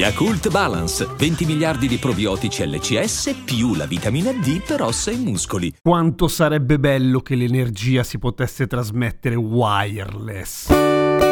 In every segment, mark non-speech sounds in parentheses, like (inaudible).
Yakult Balance, 20 miliardi di probiotici LCS più la vitamina D per ossa e muscoli. Quanto sarebbe bello che l'energia si potesse trasmettere wireless.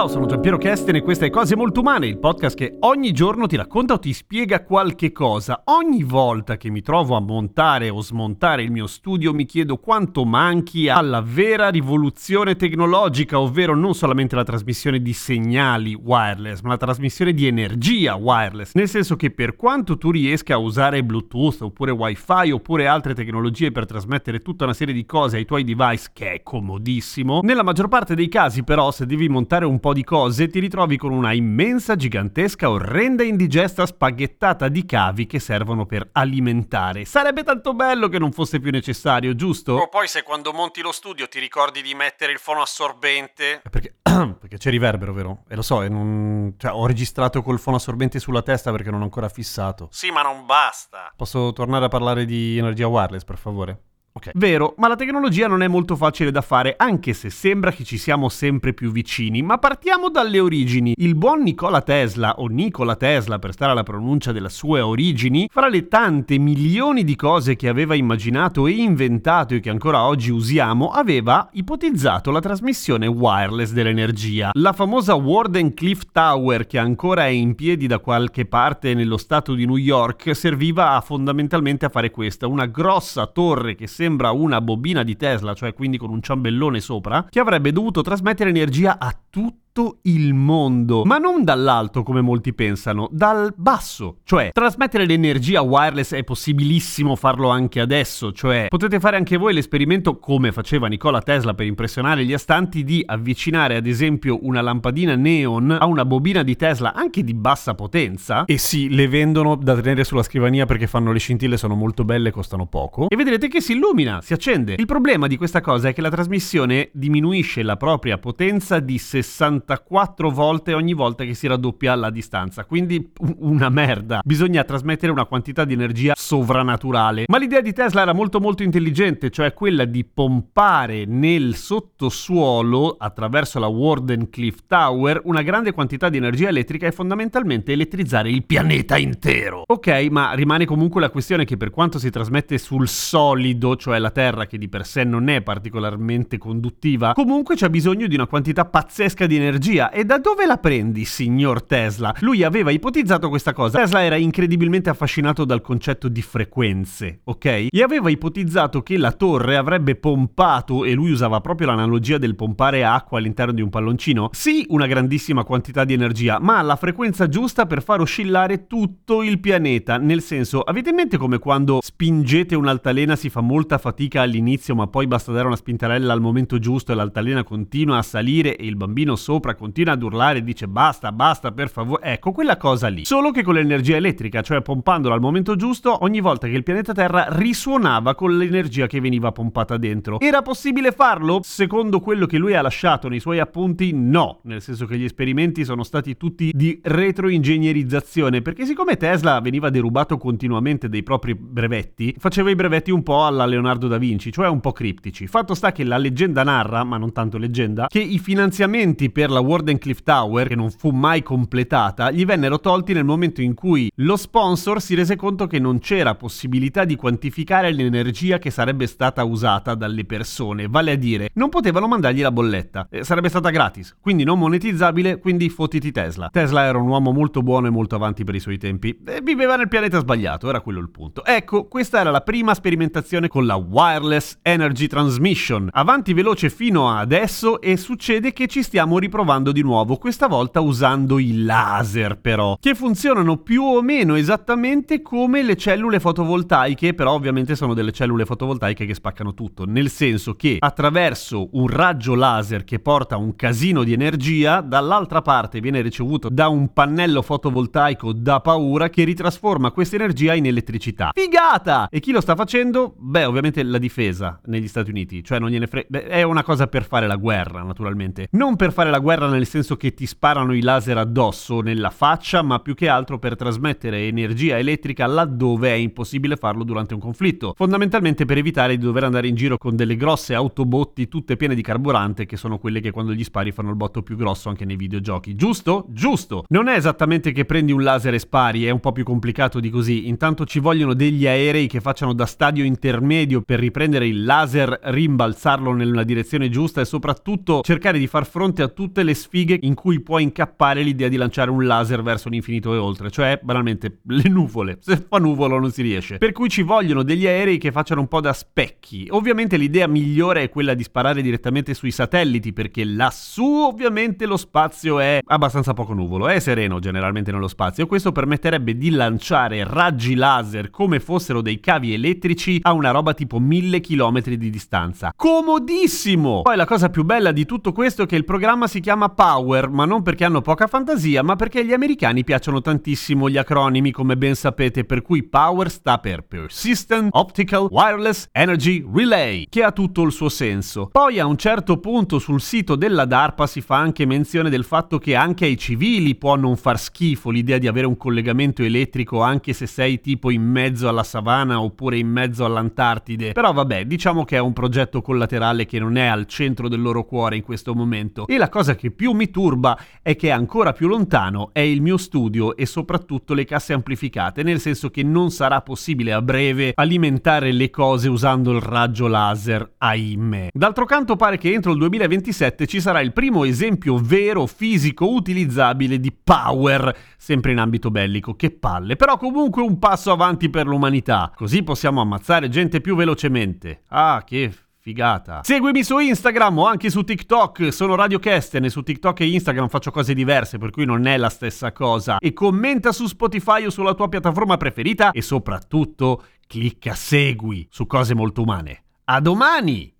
Ciao, sono Giampiero Kesten e questa è Cose Molto Umane, il podcast che ogni giorno ti racconta o ti spiega qualche cosa. Ogni volta che mi trovo a montare o smontare il mio studio mi chiedo quanto manchi alla vera rivoluzione tecnologica, ovvero non solamente la trasmissione di segnali wireless, ma la trasmissione di energia wireless. Nel senso che per quanto tu riesca a usare Bluetooth oppure Wi-Fi oppure altre tecnologie per trasmettere tutta una serie di cose ai tuoi device, che è comodissimo, nella maggior parte dei casi però se devi montare un po' di cose ti ritrovi con una immensa, gigantesca, orrenda e indigesta spaghettata di cavi che servono per alimentare. Sarebbe tanto bello che non fosse più necessario, giusto? O poi se quando monti lo studio ti ricordi di mettere il fono assorbente. Perché, (clears throat) perché c'è riverbero, vero? E lo so, e non... cioè, ho registrato col fono assorbente sulla testa perché non ho ancora fissato. Sì, ma non basta. Posso tornare a parlare di energia wireless, per favore? Ok. Vero, ma la tecnologia non è molto facile da fare, anche se sembra che ci siamo sempre più vicini. Ma partiamo dalle origini. Il buon Nikola Tesla, o Nikola Tesla per stare alla pronuncia delle sue origini, fra le tante milioni di cose che aveva immaginato e inventato e che ancora oggi usiamo, aveva ipotizzato la trasmissione wireless dell'energia. La famosa Warden Cliff Tower, che ancora è in piedi da qualche parte nello stato di New York, serviva fondamentalmente a fare questo, una grossa torre che sembra una bobina di Tesla, cioè quindi con un ciambellone sopra, che avrebbe dovuto trasmettere energia a tutti il mondo, ma non dall'alto come molti pensano, dal basso. Cioè, trasmettere l'energia wireless è possibilissimo farlo anche adesso, cioè potete fare anche voi l'esperimento come faceva Nikola Tesla per impressionare gli astanti di avvicinare ad esempio una lampadina neon a una bobina di Tesla anche di bassa potenza e sì, le vendono da tenere sulla scrivania perché fanno le scintille, sono molto belle costano poco e vedrete che si illumina, si accende. Il problema di questa cosa è che la trasmissione diminuisce la propria potenza di 60 64 volte ogni volta che si raddoppia la distanza, quindi una merda. Bisogna trasmettere una quantità di energia sovranaturale. Ma l'idea di Tesla era molto molto intelligente, cioè quella di pompare nel sottosuolo attraverso la Warden Cliff Tower una grande quantità di energia elettrica e fondamentalmente elettrizzare il pianeta intero. Ok, ma rimane comunque la questione che per quanto si trasmette sul solido, cioè la Terra che di per sé non è particolarmente conduttiva, comunque c'è bisogno di una quantità pazzesca di energia. E da dove la prendi, signor Tesla? Lui aveva ipotizzato questa cosa. Tesla era incredibilmente affascinato dal concetto di frequenze, ok? E aveva ipotizzato che la torre avrebbe pompato, e lui usava proprio l'analogia del pompare acqua all'interno di un palloncino, sì, una grandissima quantità di energia, ma alla frequenza giusta per far oscillare tutto il pianeta. Nel senso, avete in mente come quando spingete un'altalena si fa molta fatica all'inizio, ma poi basta dare una spintarella al momento giusto e l'altalena continua a salire e il bambino sopra sopra continua ad urlare e dice basta, basta, per favore. Ecco, quella cosa lì. Solo che con l'energia elettrica, cioè pompandola al momento giusto, ogni volta che il pianeta Terra risuonava con l'energia che veniva pompata dentro. Era possibile farlo? Secondo quello che lui ha lasciato nei suoi appunti, no. Nel senso che gli esperimenti sono stati tutti di retroingegnerizzazione, perché siccome Tesla veniva derubato continuamente dei propri brevetti, faceva i brevetti un po' alla Leonardo da Vinci, cioè un po' criptici. Fatto sta che la leggenda narra, ma non tanto leggenda, che i finanziamenti per per la Wardenclyffe Tower, che non fu mai completata, gli vennero tolti nel momento in cui lo sponsor si rese conto che non c'era possibilità di quantificare l'energia che sarebbe stata usata dalle persone, vale a dire, non potevano mandargli la bolletta, eh, sarebbe stata gratis, quindi non monetizzabile, quindi fottiti Tesla. Tesla era un uomo molto buono e molto avanti per i suoi tempi, e viveva nel pianeta sbagliato, era quello il punto. Ecco, questa era la prima sperimentazione con la Wireless Energy Transmission, avanti veloce fino adesso e succede che ci stiamo stiamo riprovando di nuovo, questa volta usando i laser però, che funzionano più o meno esattamente come le cellule fotovoltaiche, però ovviamente sono delle cellule fotovoltaiche che spaccano tutto, nel senso che attraverso un raggio laser che porta un casino di energia, dall'altra parte viene ricevuto da un pannello fotovoltaico da paura che ritrasforma questa energia in elettricità. Figata! E chi lo sta facendo? Beh, ovviamente la difesa negli Stati Uniti, cioè non gliene frega, è una cosa per fare la guerra, naturalmente. Non per fare la guerra nel senso che ti sparano i laser addosso nella faccia, ma più che altro per trasmettere energia elettrica laddove è impossibile farlo durante un conflitto. Fondamentalmente per evitare di dover andare in giro con delle grosse autobotti tutte piene di carburante, che sono quelle che quando gli spari fanno il botto più grosso anche nei videogiochi. Giusto? Giusto! Non è esattamente che prendi un laser e spari, è un po' più complicato di così. Intanto ci vogliono degli aerei che facciano da stadio intermedio per riprendere il laser, rimbalzarlo nella direzione giusta e soprattutto cercare di far fronte a tutte le sfighe in cui può incappare l'idea di lanciare un laser verso l'infinito e oltre, cioè banalmente (laughs) le nuvole. Se fa nuvolo non si riesce. Per cui ci vogliono degli aerei che facciano un po' da specchi. Ovviamente l'idea migliore è quella di sparare direttamente sui satelliti perché lassù ovviamente lo spazio è abbastanza poco nuvolo, è sereno generalmente nello spazio. Questo permetterebbe di lanciare raggi laser come fossero dei cavi elettrici a una roba tipo mille chilometri di distanza. Comodissimo! Poi la cosa più bella di tutto questo è che il programma si chiama Power, ma non perché hanno poca fantasia, ma perché agli americani piacciono tantissimo gli acronimi, come ben sapete, per cui Power sta per Persistent Optical Wireless Energy Relay, che ha tutto il suo senso. Poi a un certo punto sul sito della DARPA si fa anche menzione del fatto che anche ai civili può non far schifo l'idea di avere un collegamento elettrico anche se sei tipo in mezzo alla savana oppure in mezzo all'Antartide. Però vabbè, diciamo che è un progetto collaterale che non è al centro del loro cuore in questo momento. E la cosa che più mi turba è che ancora più lontano è il mio studio e soprattutto le casse amplificate, nel senso che non sarà possibile a breve alimentare le cose usando il raggio laser, ahimè. D'altro canto pare che entro il 2027 ci sarà il primo esempio vero fisico utilizzabile di power, sempre in ambito bellico, che palle, però comunque un passo avanti per l'umanità, così possiamo ammazzare gente più velocemente. Ah, che Figata. Seguimi su Instagram o anche su TikTok, sono Radio Kesten e su TikTok e Instagram faccio cose diverse, per cui non è la stessa cosa. E commenta su Spotify o sulla tua piattaforma preferita e soprattutto clicca segui su cose molto umane. A domani!